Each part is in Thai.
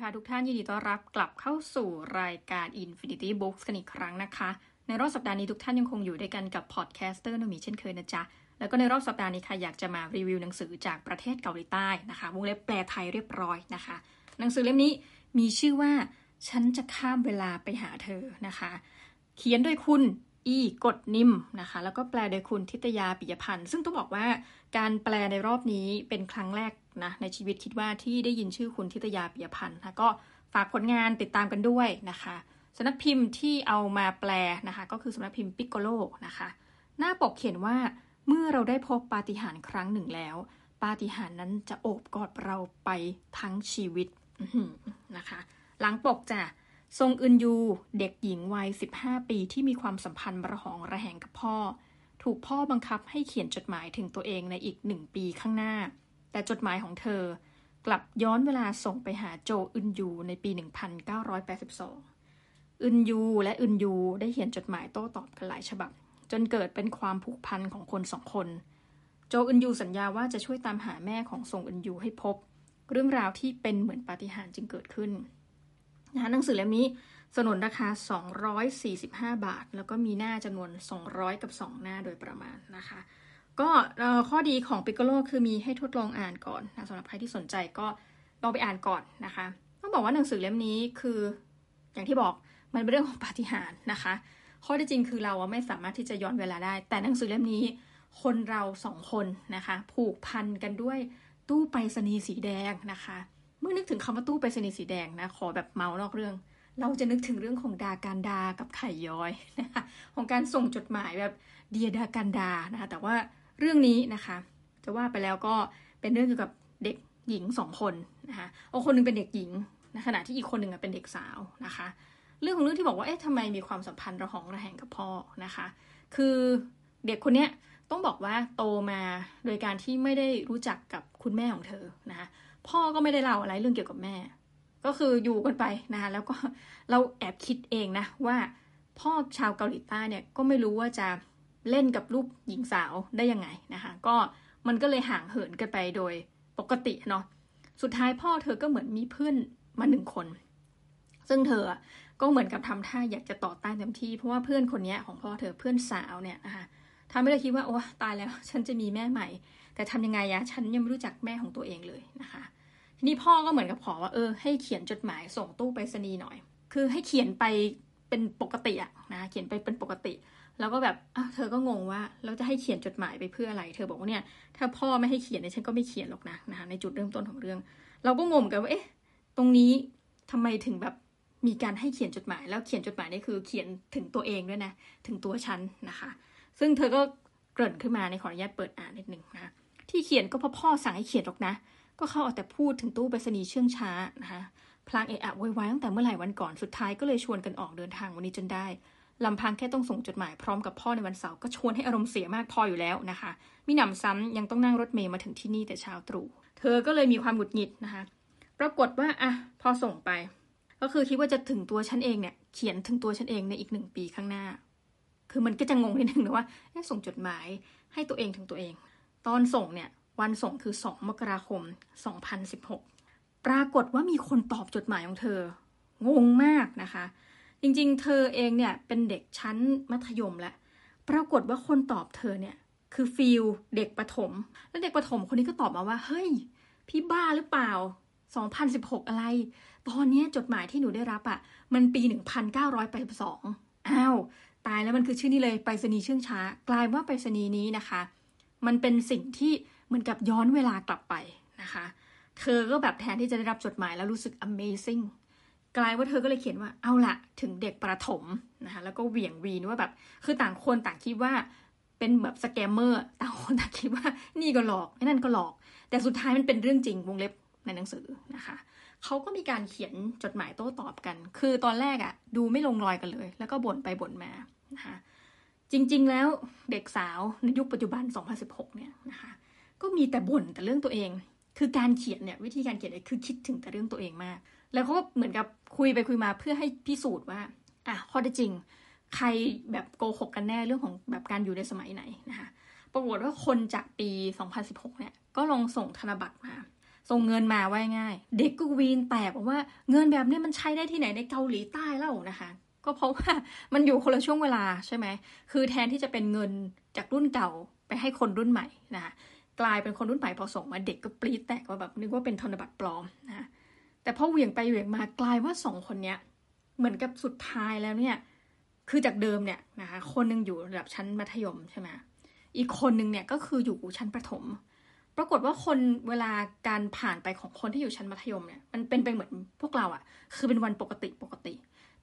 ค่ะทุกท่านยินดีต้อนรับกลับเข้าสู่รายการ Infinity Books กันอีกครั้งนะคะ ในรอบสัปดาห์นี้ทุกท่านยังคงอยู่ด้วยกันกับพอดแคสเตอร์นามิเช่นเคยนะจ๊ะ แล้วก็ในรอบสัปดาห์นี้ค่ะอยากจะมารีวิวหนังสือจากประเทศเกาหลีใต้นะคะ วงเล็บแปลไทยเรียบร้อยนะคะ หนังสือเล่มนี้มีชื่อว่า ฉันจะข้ามเวลาไปหาเธอนะคะ เขียนโดยคุณอีกดนิมนะคะ แล้วก็แปลโดยคุณทิตยาปิยพันธ์ซึ่งต้องบอกว่าการแปลในรอบนี้เป็นครั้งแรก นะในชีวิตคิดว่าที่ได้ยินชื่อคุณทิตยาปิยพันธ์นะก็ฝากผลงานติดตามกันด้วยนะคะสำนักพิมพ์ที่เอามาแปลนะคะก็คือสำนักพิมพ์ปิกโกโลนะคะ หน้าปกเขียนว่าเมื่อเราได้พบปาฏิหาริย์ครั้งหนึ่งแล้ว ปาฏิหาริย์นั้นจะโอบกอดเราไปทั้งชีวิตนะคะ หลังปกจ้ะทรงอึนยูเด็กหญิงวัย 15 ปีที่มีความสัมพันธ์ระหองระแหงกับพ่อ ถูกพ่อบังคับให้เขียนจดหมายถึงตัวเองในอีกหนึ่งปีข้างหน้า แต่จดหมายของเธอกลับย้อนเวลาส่งไปหาโจอึนยูในปี 1982 อึนยูและอึนยูได้เขียนจดหมายโต้ตอบกันหลายฉบับ จนเกิดเป็นความผูกพันของคนสองคน โจอึนยูสัญญาว่าจะช่วยตามหาแม่ของทรงอึนยูให้พบ เรื่องราวที่เป็นเหมือนปาฏิหาริย์จึงเกิดขึ้นนะคะหนังสือเล่มนี้สนนราคา 245 บาท แล้วก็มีหน้าจำนวน 200 กับ 2 หน้าโดยประมาณนะคะ ก็ข้อดีของ p i c c o l o คือมีให้ทดลองอ่านก่อนนะสำหรับใครที่สนใจก็ลองไปอ่านก่อนนะคะ ต้องบอกว่าหนังสือเล่มนี้คืออย่างที่บอกมันเป็นเรื่องของปาฏิหาริย์นะคะ ข้อที่จริงคือเราไม่สามารถที่จะย้อนเวลาได้ แต่หนังสือเล่มนี้คนเราสองคนนะคะ ผูกพันกันด้วยตู้ไปรษณีย์สีแดงนะคะ เมื่อนึกถึงคำว่าตู้ไปรษณีย์สีแดงนะขอแบบเมานอกเรื่อง เราจะนึกถึงเรื่องของดาการดากับไข่ย้อยนะคะของการส่งจดหมายแบบเดียดาการดานะคะแต่ว่า เรื่องนี้นะคะ จะว่าไปแล้วก็เป็นเรื่องเกี่ยวกับเด็กหญิงสองคนนะคะเอาคนนึงเป็นเด็กหญิงในขณะที่อีกคนหนึ่งเป็นเด็กสาวนะคะ เรื่องของเรื่องที่บอกว่าเอ๊ะทำไมมีความสัมพันธ์ระหองระแหงกับพ่อนะคะ คือเด็กคนเนี้ยต้องบอกว่าโตมาโดยการที่ไม่ได้รู้จักกับคุณแม่ของเธอนะคะพ่อก็ไม่ได้เล่าอะไรเรื่องเกี่ยวกับแม่ ก็คืออยู่กันไปนะคะแล้วก็เราแอบคิดเองนะว่าพ่อชาวเกาหลีใต้เนี่ยก็ไม่รู้ว่าจะ เล่นกับลูกหญิงสาวได้ยังไงนะคะ ก็มันก็เลยห่างเหินกันไปโดยปกติเนาะสุดท้ายพ่อเธอก็เหมือนมีเพื่อนมาหนึ่งคน ซึ่งเธอก็เหมือนกับทำท่าอยากจะต่อต้านเต็มที่เพราะว่าเพื่อนคนนี้ของพ่อเธอเพื่อนสาวเนี่ยนะคะทำให้เราคิดว่าโอ้ตายแล้วฉันจะมีแม่ใหม่ แต่ทำยังไงอะฉันยังไม่รู้จักแม่ของตัวเองเลยนะคะทีนี้พ่อก็เหมือนกับขอว่าเออให้เขียนจดหมายส่งตู้ไปรษณีย์หน่อย คือให้เขียนไปเป็นปกติอะนะเขียนไปเป็นปกติ แล้วก็แบบเธอก็งงว่าเราจะให้เขียนจดหมายไปเพื่ออะไร เธอบอกว่าเนี่ยถ้าพ่อไม่ให้เขียนเนี่ยฉันก็ไม่เขียนหรอกนะนะคะในจุดเริ่มต้นของเรื่อง เราก็งงกันว่าเอ๊ะตรงนี้ทำไมถึงแบบมีการให้เขียนจดหมาย แล้วเขียนจดหมายนี่คือเขียนถึงตัวเองด้วยนะถึงตัวฉันนะคะ ซึ่งเธอก็เกริ่นขึ้นมาในขออนุญาตเปิดอ่านนิดนึงนะที่เขียนก็เพราะพ่อสั่งให้เขียนหรอกนะ ก็เขาเอาแต่พูดถึงตู้ไปรษณีย์เชื่องช้านะคะพลางเอะอะไว้ตั้งแต่เมื่อหลายวันก่อนสุดท้ายก็เลยชวนกันออกเดินทางวันนี้จนได้ ลำพังแค่ต้องส่งจดหมายพร้อมกับพ่อในวันเสาร์ก็ชวนให้อารมณ์เสียมากพออยู่แล้วนะคะมีหนำซ้ำยังต้องนั่งรถเมย์มาถึงที่นี่แต่เช้าตรู่เธอก็เลยมีความหงุดหงิดนะคะ ปรากฏว่าอะพอส่งไป ก็คือคิดว่าจะถึงตัวฉันเองเนี่ยเขียนถึงตัวฉันเองในอีกหนึ่งปีข้างหน้า คือมันก็จะงงนิดนึงนะว่าส่งจดหมายให้ตัวเองถึงตัวเอง ตอนส่งเนี่ยวันส่งคือ 2 มกราคม 2016 ปรากฏว่ามีคนตอบจดหมายของเธองงมากนะคะ จริงๆ เธอเองเนี่ยเป็นเด็กชั้นมัธยมแหล้วปรากฏว่าคนตอบเธอเนี่ยคือฟิลเด็กประถม แล้วเด็กประถมคนนี้ก็ตอบมาว่า เฮ้ย พี่บ้าหรือเปล่า 2016 อะไร ตอนนี้จดหมายที่หนูได้รับอะ่ะ มันปี 1982อ้าว ตายแล้วมันคือชื่อนี้เลยไปรษณีย์เชื่องช้า กลายว่าไปรษณีย์นี้นะคะ มันเป็นสิ่งที่เหมือนกับย้อนเวลากลับไปนะคะ เธอก็แบบแทนที่จะได้รับจดหมายแล้วรู้สึก amazing กลายว่าเธอก็เลยเขียนว่าเอาละถึงเด็กประถมนะคะแล้วก็เหวี่ยงวีนว่าแบบคือต่างคนต่างคิดว่าเป็นแบบสแกมเมอร์ต่างคนต่างคิดว่านี่ก็หลอกนั่นก็หลอก แต่สุดท้ายมันเป็นเรื่องจริงวงเล็บในหนังสือนะคะเขาก็มีการเขียนจดหมายโต้ตอบกัน คือตอนแรกอะดูไม่ลงรอยกันเลย แล้วก็บ่นไปบ่นมานะคะจริง ๆ แล้วเด็กสาวในยุคปัจจุบัน 2016 เนี่ยนะคะก็มีแต่บ่นแต่เรื่องตัวเอง คือการเขียนเนี่ยวิธีการเขียนเนี่ยคือคิดถึงแต่เรื่องตัวเองมาก แล้วเขาก็เหมือนกับคุยไปคุยมาเพื่อให้พิสูจน์ว่า อะข้อได้จริง ใครแบบโกหกกันแน่เรื่องของแบบการอยู่ในสมัยไหนนะคะปรากฏว่าคนจากปี 2016 เนี่ย ก็ลองส่งธนบัตรมา ส่งเงินมาไว้ง่าย เด็กก็วีนแตกบอกว่าเงินแบบนี้มันใช้ได้ที่ไหนในเกาหลีใต้เล่านะคะ ก็เพราะว่ามันอยู่คนละช่วงเวลาใช่ไหม คือแทนที่จะเป็นเงินจากรุ่นเก่าไปให้คนรุ่นใหม่นะคะกลายเป็นคนรุ่นใหม่พอส่งมาเด็กก็ปรี๊ดแตกว่าแบบนึกว่าเป็นธนบัตรปลอมนะ แต่พอเหวี่ยงไปเหวี่ยงมากลายว่าสองคนเนี้ยเหมือนกับสุดท้ายแล้วเนี่ย คือจากเดิมเนี่ยนะคะคนหนึ่งอยู่ระดับชั้นมัธยมใช่ไหมอีกคนหนึ่งเนี่ยก็คืออยู่ชั้นประถม ปรากฏว่าคนเวลาการผ่านไปของคนที่อยู่ชั้นมัธยมเนี่ยมันเป็นไปเหมือนพวกเราอะคือเป็นวันปกติปกติ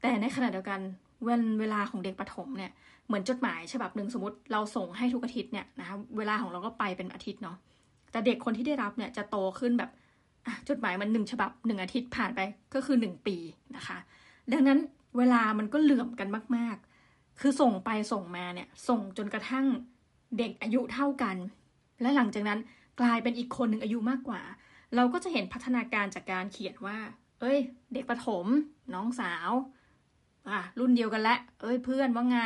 แต่ในขณะเดียวกันวันเวลาของเด็กประถมเนี่ยเหมือนจดหมายฉบับหนึ่งสมมติเราส่งให้ทุกอาทิตย์เนี่ยนะคะเวลาของเราก็ไปเป็นอาทิตย์เนาะแต่เด็กคนที่ได้รับเนี่ยจะโตขึ้นแบบ จดหมายมันหนึ่งฉบับหนึ่งอาทิตย์ผ่านไปก็คือหนึ่งปีนะคะ ดังนั้นเวลามันก็เหลื่อมกันมาก ๆ คือส่งไปส่งมาเนี่ยส่งจนกระทั่งเด็กอายุเท่ากัน และหลังจากนั้นกลายเป็นอีกคนหนึ่งอายุมากกว่า เราก็จะเห็นพัฒนาการจากการเขียนว่า เอ้ย เด็กประถม น้องสาวอะรุ่นเดียวกันละเอ้ยเพื่อนว่าไง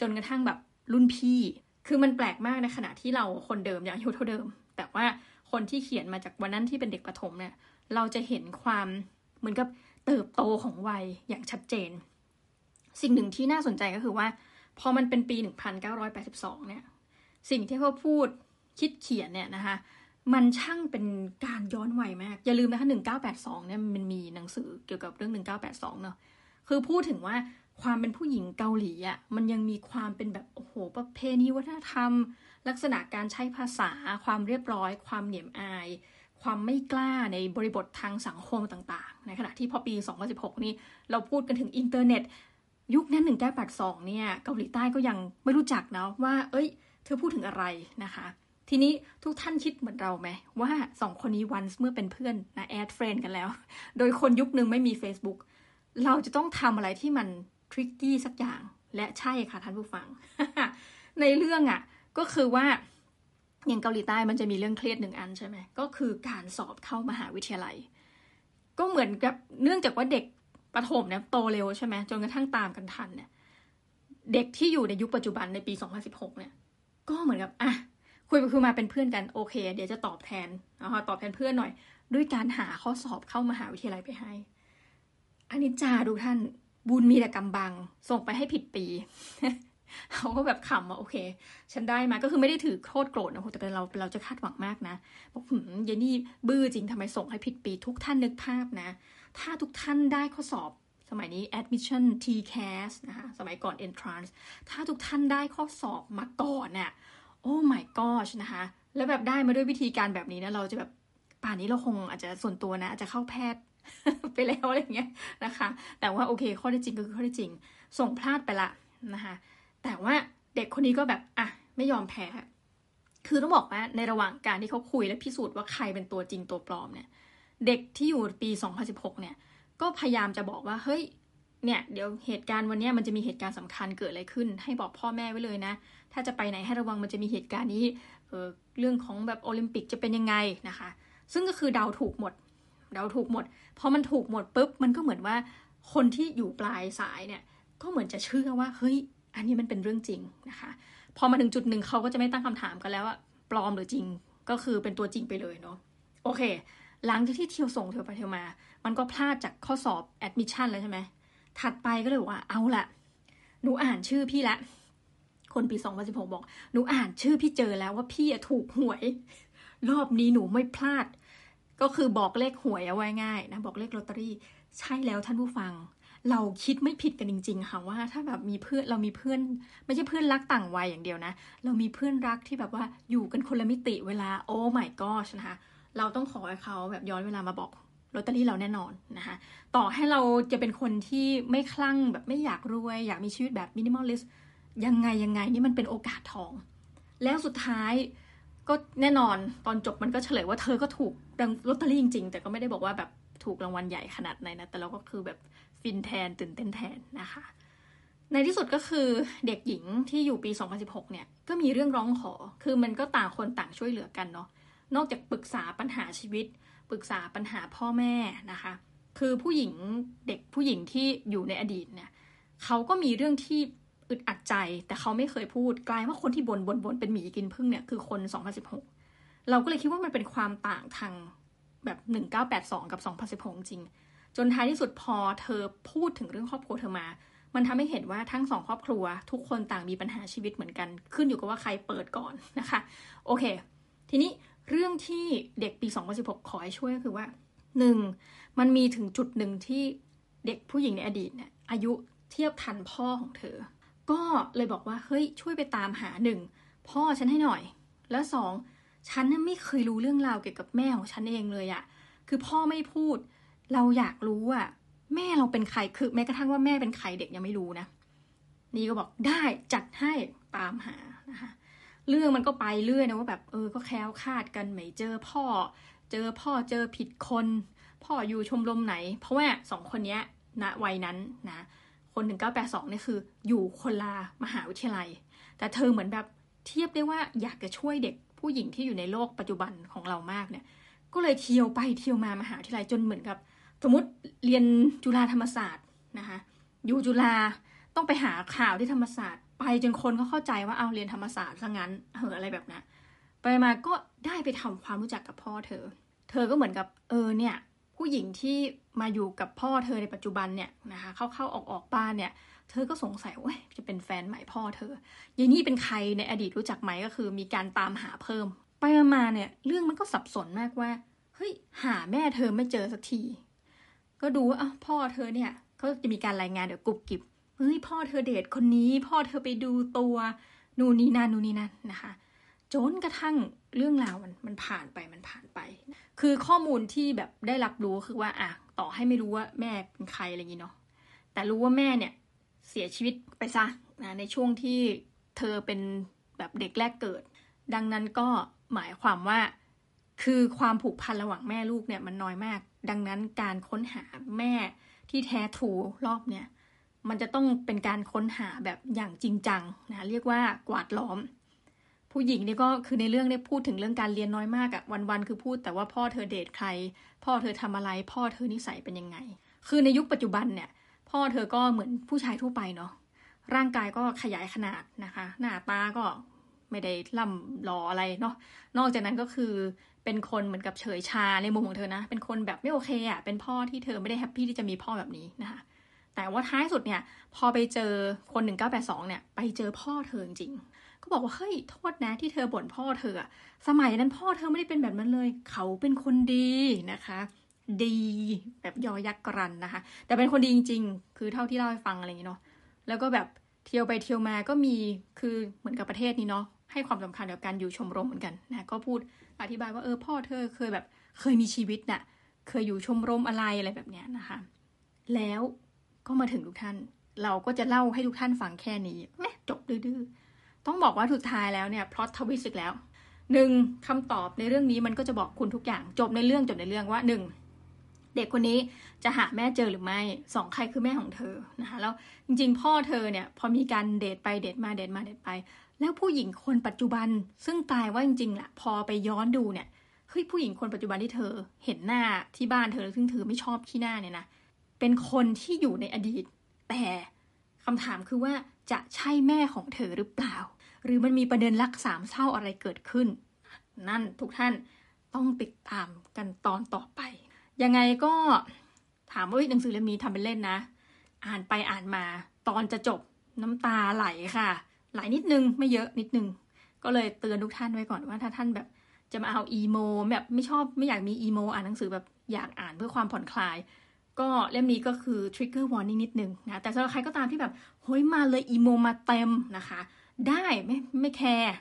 จนกระทั่งแบบรุ่นพี่ คือมันแปลกมากในขณะที่เราคนเดิมยังอายุเท่าเดิม แต่ว่า คนที่เขียนมาจากวันนั้นที่เป็นเด็กประถมเนี่ย เราจะเห็นความเหมือนกับเติบโตของวัยอย่างชัดเจน สิ่งหนึ่งที่น่าสนใจก็คือว่า พอมันเป็นปี 1982 เนี่ย สิ่งที่เขาพูดคิดเขียนเนี่ยนะคะมันช่างเป็นการย้อนวัยมาก อย่าลืมนะคะ 1982 เนี่ยมันมีหนังสือเกี่ยวกับเรื่อง 1982 เนาะคือพูดถึงว่าความเป็นผู้หญิงเกาหลีอะ่ะมันยังมีความเป็นแบบโอ้โหประเพณีวัฒนธรรม ลักษณะการใช้ภาษา ความเรียบร้อย ความเหนียมอาย ความไม่กล้าในบริบททางสังคมต่างๆ ในขณะที่พอปี 2016 นี่เราพูดกันถึงอินเทอร์เน็ต ยุคนั้น1982เนี่ยเกาหลีใต้ก็ยังไม่รู้จักนะว่า เอ้ย เธอพูดถึงอะไรนะคะ ทีนี้ทุกท่านคิดเหมือนเราไหมว่าสองคนนี้วันเมื่อเป็นเพื่อนนะ add friend กันแล้ว โดยคนยุคนึงไม่มี Facebook เราจะต้องทำอะไรที่มันทริกกี้สักอย่าง และใช่ค่ะท่านผู้ฟัง ในเรื่องอะ่ะ ก็คือว่าอย่างเกาหลีใต้มันจะมีเรื่องเครียดหนึ่งอันใช่ไหมก็คือการสอบเข้ามหาวิทยาลัย ก็เหมือนกับเนื่องจากว่าเด็กประถมเนี่ยโตเร็วใช่ไหมจนกระทั่งตามกันทันเนี่ยเด็กที่อยู่ในยุคปัจจุบันในปี 2016 เนี่ย ก็เหมือนกับอะคุยไปคุยมาเป็นเพื่อนกันโอเค เดี๋ยวจะตอบแทนนะคะตอบแทนเพื่อนหน่อย ด้วยการหาข้อสอบเข้ามหาวิทยาลัยไปให้ อันนี้จาดูท่านบุญมีแต่กำบัง ส่งไปให้ผิดปี เขาก็แบบขำว่าโอเค ฉันได้มาก็คือไม่ได้ถือโทษโกรธนะแต่เราเราจะคาดหวังมากนะบอกหืมเยนี่บื้อจริงทำไมส่งให้ผิดปีทุกท่านนึกภาพนะ ถ้าทุกท่านได้ข้อสอบสมัยนี้ admission TCAS นะคะสมัยก่อน entrance ถ้าทุกท่านได้ข้อสอบมาก่อนเนี่ยโอ้ my gosh นะคะแล้วแบบได้มาด้วยวิธีการแบบนี้นะเราจะแบบป่านนี้เราคงอาจจะส่วนตัวนะอาจจะเข้าแพทย์ไปแล้วอะไรเงี้ยนะคะ แต่ว่าโอเคข้อที่จริงก็คือข้อที่จริง ส่งพลาดไปละนะคะ แต่ว่าเด็กคนนี้ก็แบบอะไม่ยอมแพ้ คือต้องบอกว่าในระหว่างการที่เขาคุยและพิสูจน์ว่าใครเป็นตัวจริงตัวปลอมเนี่ย เด็กที่อยู่ปี 2016 เนี่ย ก็พยายามจะบอกว่าเฮ้ยเนี่ยเดี๋ยวเหตุการณ์วันนี้มันจะมีเหตุการณ์สำคัญเกิดอะไรขึ้น ให้บอกพ่อแม่ไว้เลยนะ ถ้าจะไปไหนให้ระวังมันจะมีเหตุการณ์นี้เออเรื่องของแบบโอลิมปิกจะเป็นยังไงนะคะ ซึ่งก็คือเดาถูกหมด เดาถูกหมดพอมันถูกหมดปุ๊บมันก็เหมือนว่าคนที่อยู่ปลายสายเนี่ย ก็เหมือนจะเชื่อว่าเฮ้ย อันนี้มันเป็นเรื่องจริงนะคะ พอมาถึงจุดหนึ่งเขาก็จะไม่ตั้งคำถามกันแล้วว่าปลอมหรือจริงก็คือเป็นตัวจริงไปเลยเนาะโอเค หลังจากที่เที่ยวส่งเที่ยวไปเที่ยวมา มันก็พลาดจากข้อสอบแอดมิชชั่นแล้วใช่ไหมถัดไปก็เลยว่าเอาละหนูอ่านชื่อพี่ละ คนปี 2016 บอก หนูอ่านชื่อพี่เจอแล้วว่าพี่ถูกหวย รอบนี้หนูไม่พลาด ก็คือบอกเลขหวยเอาไว้ง่ายนะ บอกเลขลอตเตอรี่ ใช่แล้วท่านผู้ฟัง เราคิดไม่ผิดกันจริง ๆ ค่ะว่าถ้าแบบมีเพื่อนเรามีเพื่อน ไม่ใช่เพื่อนรักต่างวัยอย่างเดียวนะ เรามีเพื่อนรักที่แบบว่าอยู่กันคนละมิติเวลาโอ้ไม่ก็นะคะเราต้องขอให้เขาแบบย้อนเวลามาบอกลอตเตอรี่เราแน่นอนนะคะต่อให้เราจะเป็นคนที่ไม่คลั่งแบบไม่อยากรวย อยากมีชีวิตแบบ minimalist ยังไงยังไงนี่มันเป็นโอกาสทอง แล้วสุดท้ายก็แน่นอนตอนจบมันก็เฉลยว่าเธอก็ถูกรางวัลลอตเตอรี่จริงๆ แต่ก็ไม่ได้บอกว่าแบบถูกรางวัลใหญ่ขนาดไหนนะ แต่เราก็คือแบบ ฟินแทนตื่นเต้นแทนนะคะ ในที่สุดก็คือเด็กหญิงที่อยู่ปี 2016 เนี่ย ก็มีเรื่องร้องขอ คือมันก็ต่างคนต่างช่วยเหลือกันเนาะ นอกจากปรึกษาปัญหาชีวิต ปรึกษาปัญหาพ่อแม่นะคะ คือผู้หญิงเด็กผู้หญิงที่อยู่ในอดีตเนี่ยเขาก็มีเรื่องที่อึดอัดใจ แต่เขาไม่เคยพูด กลายว่าคนที่บนบนบนเป็นหมีกินพึ่งเนี่ยคือคน 2016 เราก็เลยคิดว่ามันเป็นความต่างทางแบบ 1982 กับ 2016 จริง จนท้ายที่สุดพอเธอพูดถึงเรื่องครอบครัวเธอมา มันทำให้เห็นว่าทั้งสองครอบครัว ทุกคนต่างมีปัญหาชีวิตเหมือนกัน ขึ้นอยู่กับว่าใครเปิดก่อนนะคะ โอเค ทีนี้เรื่องที่เด็กปี 2016 ขอให้ช่วยก็คือว่า 1. มันมีถึงจุดหนึ่งที่เด็กผู้หญิงในอดีตเนี่ยอายุเทียบทันพ่อของเธอ ก็เลยบอกว่าเฮ้ยช่วยไปตามหาหนึ่งพ่อฉันให้หน่อย แล้วสองฉันไม่เคยรู้เรื่องราวเกี่ยวกับแม่ของฉันเองเลยอะคือพ่อไม่พูด เราอยากรู้อะแม่เราเป็นใครคือแม้กระทั่งว่าแม่เป็นใครเด็กยังไม่รู้นะนี่ก็บอกได้จัดให้ตามหานะคะเรื่องมันก็ไปเรื่อยนะว่าแบบเออก็แคล้วคาดกันไม่เจอพ่อ เจอพ่อเจอผิดคน พ่ออยู่ชมรมไหน เพราะว่าสองคนนี้ณวัยนั้นนะคนหนึ่งเก้าแปดสองเนี่ยคือ อยู่คนละมหาวิทยาลัย แต่เธอเหมือนแบบเทียบได้ว่าอยากจะช่วยเด็กผู้หญิงที่อยู่ในโลกปัจจุบันของเรามากเนี่ย ก็เลยเที่ยวไปเที่ยวมามหาวิทยาลัยจนเหมือนกับ สมมติเรียนจุฬาธรรมศาสตร์นะคะอยู่จุฬาต้องไปหาข่าวที่ธรรมศาสตร์ ไปจนคนก็เข้าใจว่าเอาเรียนธรรมศาสตร์ซะงั้นเหออะไรแบบนั้นไปมาก็ได้ไปทำความรู้จักกับพ่อเธอ เธอก็เหมือนกับเออเนี่ย ผู้หญิงที่มาอยู่กับพ่อเธอในปัจจุบันเนี่ยนะคะเข้าๆออกๆบ้านเนี่ย เธอก็สงสัยว่าจะเป็นแฟนใหม่พ่อเธอยายนี่เป็นใครในอดีตรู้จักไหมก็คือมีการตามหาเพิ่ม ไปมาเนี่ยเรื่องมันก็สับสนมากว่าเฮ้ยหาแม่เธอไม่เจอสักที ก็ดูว่าพ่อเธอเนี่ยเขาจะมีการรายงานเดี๋ยวกุบกิบเฮ้ยพ่อเธอเดทคนนี้พ่อเธอไปดูตัวนู่นนี่นั่นนู่นนี่นั่นนะคะจนกระทั่งเรื่องราวมันมันผ่านไปมันผ่านไป คือข้อมูลที่แบบได้รับรู้คือว่าอะต่อให้ไม่รู้ว่าแม่เป็นใครอะไรอย่างงี้เนาะแต่รู้ว่าแม่เนี่ยเสียชีวิตไปซะนะในช่วงที่เธอเป็นแบบเด็กแรกเกิด ดังนั้นก็หมายความว่า คือความผูกพันระหว่างแม่ลูกเนี่ยมันน้อยมาก ดังนั้นการค้นหาแม่ที่แท้ทรูรอบเนี่ยมันจะต้องเป็นการค้นหาแบบอย่างจริงจังนะเรียกว่ากวาดล้อม ผู้หญิงนี่ก็คือในเรื่องเนี่ยพูดถึงเรื่องการเรียนน้อยมากอะวันๆคือพูดแต่ว่าพ่อเธอเดทใคร พ่อเธอทำอะไร พ่อเธอนิสัยเป็นยังไง คือในยุคปัจจุบันเนี่ยพ่อเธอก็เหมือนผู้ชายทั่วไปเนาะร่างกายก็ขยายขนาดนะคะ หน้าตาก็ ไม่ได้ล่ำหลออะไรเนาะนอกจากนั้นก็คือเป็นคนเหมือนกับเฉยชาในมุมของเธอนะ เป็นคนแบบไม่โอเคอะ่ะเป็นพ่อที่เธอไม่ได้แฮปปี้ที่จะมีพ่อแบบนี้นะคะแต่ว่าท้ายสุดเนี่ย พอไปเจอคนหนึ่งเก้าแปดสองเนี่ย ไปเจอพ่อเธอจริงก็บอกว่าเฮ้ยโทษนะที่เธอบ่นพ่อเธออะสมัยนั้นพ่อเธอไม่ได้เป็นแบบนั้นเลย เขาเป็นคนดีนะคะ ดีแบบยอยักษ์กรันนะคะ แต่เป็นคนดีจริง ๆ คือเท่าที่เล่าให้ฟังอะไรอย่างนี้เนาะแล้วก็แบบเที่ยวไปเที่ยวมาก็มีคือเหมือนกับประเทศนี้เนาะ ให้ความสำคัญกับการอยู่ชมรมเหมือนกันนะก็พูดอธิบายว่าเออพ่อเธอเคยแบบเคยมีชีวิตน่ะเคยอยู่ชมรมอะไรอะไรแบบเนี้ยนะคะ แล้วก็มาถึงทุกท่าน เราก็จะเล่าให้ทุกท่านฟังแค่นี้แม่จบดื้อต้องบอกว่าสุดท้ายแล้วเนี่ยพลอตทวิสต์แล้วหนึ่งคำตอบในเรื่องนี้มันก็จะบอกคุณทุกอย่างจบในเรื่องจบในเรื่องว่าหนึ่งเด็กคนนี้จะหาแม่เจอหรือไม่สองใครคือแม่ของเธอนะคะแล้วจริงๆ พ่อเธอเนี่ยพอมีการเดทไปเดทมาเดทมาเดทไป แล้วผู้หญิงคนปัจจุบันซึ่งกลายว่าจริงๆแหละพอไปย้อนดูเนี่ยเฮ้ยผู้หญิงคนปัจจุบันที่เธอ เห็นหน้าที่บ้านเธอซึ่งเธอไม่ชอบขี้หน้าเนี่ยนะเป็นคนที่อยู่ในอดีต แต่คำถามคือว่าจะใช่แม่ของเธอหรือเปล่า หรือมันมีประเด็นรักสามเศร้าอะไรเกิดขึ้น นั่นทุกท่านต้องติดตามกันตอนต่อไป ยังไงก็ถามว่าหนังสือเล่มนี้ทำเป็นเล่นนะ อ่านไปอ่านมา ตอนจะจบน้ำตาไหลค่ะ หลายนิดนึงไม่เยอะนิดนึง ก็เลยเตือนทุกท่านไว้ก่อนว่าถ้าท่านแบบจะมาเอาอีโมแบบไม่ชอบไม่อยากมีอีโมอ่านหนังสือแบบอยากอ่านเพื่อความผ่อนคลาย ก็เล่มนี้ก็คือ trigger warning นิดนึงนะแต่สำหรับใครก็ตามที่แบบเฮ้ยมาเลยอีโมมาเต็มนะคะ ได้ไม่ไม่แคร์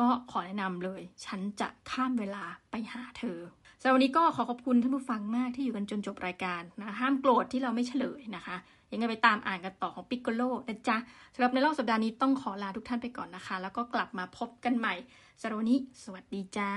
ก็ขอแนะนำเลย ฉันจะข้ามเวลาไปหาเธอสำหรับวันนี้ก็ขอขอบคุณท่านผู้ฟังมากที่อยู่กันจนจบรายการนะห้ามโกรธที่เราไม่เฉลยนะคะ ยังไงไปตามอ่านกันต่อของปิกโกโลนะจ๊ะสำหรับในรอบสัปดาห์นี้ต้องขอลาทุกท่านไปก่อนนะคะ แล้วก็กลับมาพบกันใหม่สำหรับวันนี้ สวัสดีจ้า